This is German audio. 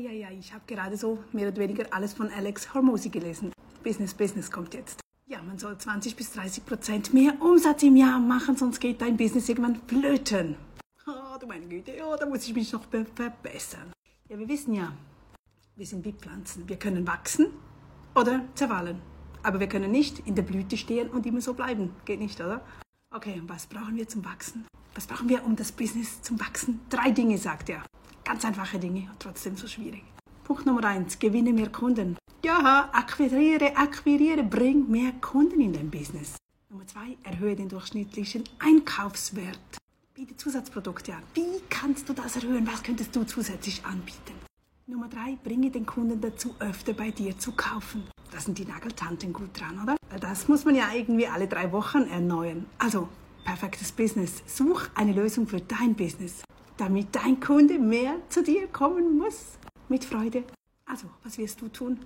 ja, ja, ich habe gerade so mehr oder weniger alles von Alex Hormozy gelesen. Business, Business kommt jetzt. Ja, man soll 20 bis 30 Prozent mehr Umsatz im Jahr machen, sonst geht dein Business irgendwann flöten. Oh, du meine Güte, ja, da muss ich mich noch verbessern. Ja, wir wissen ja, wir sind wie Pflanzen. Wir können wachsen oder zerfallen. Aber wir können nicht in der Blüte stehen und immer so bleiben. Geht nicht, oder? Okay, und was brauchen wir zum Wachsen? Was brauchen wir, um das Business zum Wachsen? Drei Dinge, sagt er. Ganz einfache Dinge trotzdem so schwierig. Punkt Nummer eins, gewinne mehr Kunden. Ja, akquiriere, akquiriere, bring mehr Kunden in dein Business. Nummer zwei, erhöhe den durchschnittlichen Einkaufswert. Biete Zusatzprodukte an. Wie kannst du das erhöhen? Was könntest du zusätzlich anbieten? Nummer drei, bringe den Kunden dazu, öfter bei dir zu kaufen. Da sind die Nageltanten gut dran, oder? Das muss man ja irgendwie alle drei Wochen erneuern. Also, perfektes Business. Such eine Lösung für dein Business, damit dein Kunde mehr zu dir kommen muss. Mit Freude. Also, was wirst du tun?